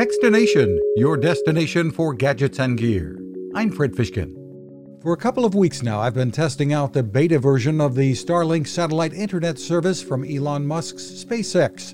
Techstination, your destination for gadgets and gear. I'm Fred Fishkin. For a couple of weeks now, I've been testing out the beta version of the Starlink satellite internet service from Elon Musk's SpaceX.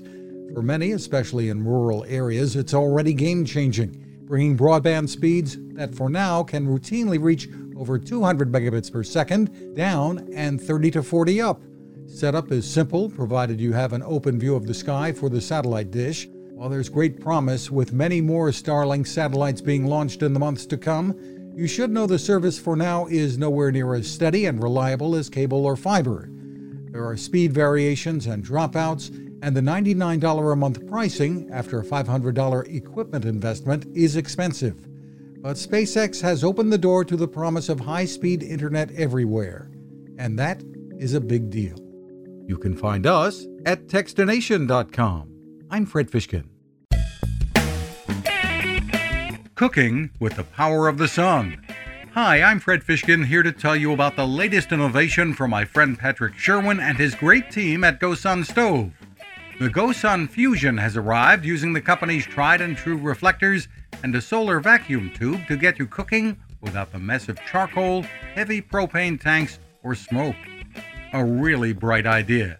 For many, especially in rural areas, it's already game changing, bringing broadband speeds that for now can routinely reach over 200 megabits per second down and 30 to 40 up. Setup is simple, provided you have an open view of the sky for the satellite dish. While there's great promise with many more Starlink satellites being launched in the months to come, you should know the service for now is nowhere near as steady and reliable as cable or fiber. There are speed variations and dropouts, and the $99 a month pricing after a $500 equipment investment is expensive. But SpaceX has opened the door to the promise of high speed internet everywhere, and that is a big deal. You can find us at Techstination.com. I'm Fred Fishkin. Cooking with the power of the sun. Hi, I'm Fred Fishkin here to tell you about the latest innovation from my friend Patrick Sherwin and his great team at GoSun Stove. The GoSun Fusion has arrived using the company's tried and true reflectors and a solar vacuum tube to get you cooking without the mess of charcoal, heavy propane tanks, or smoke. A really bright idea.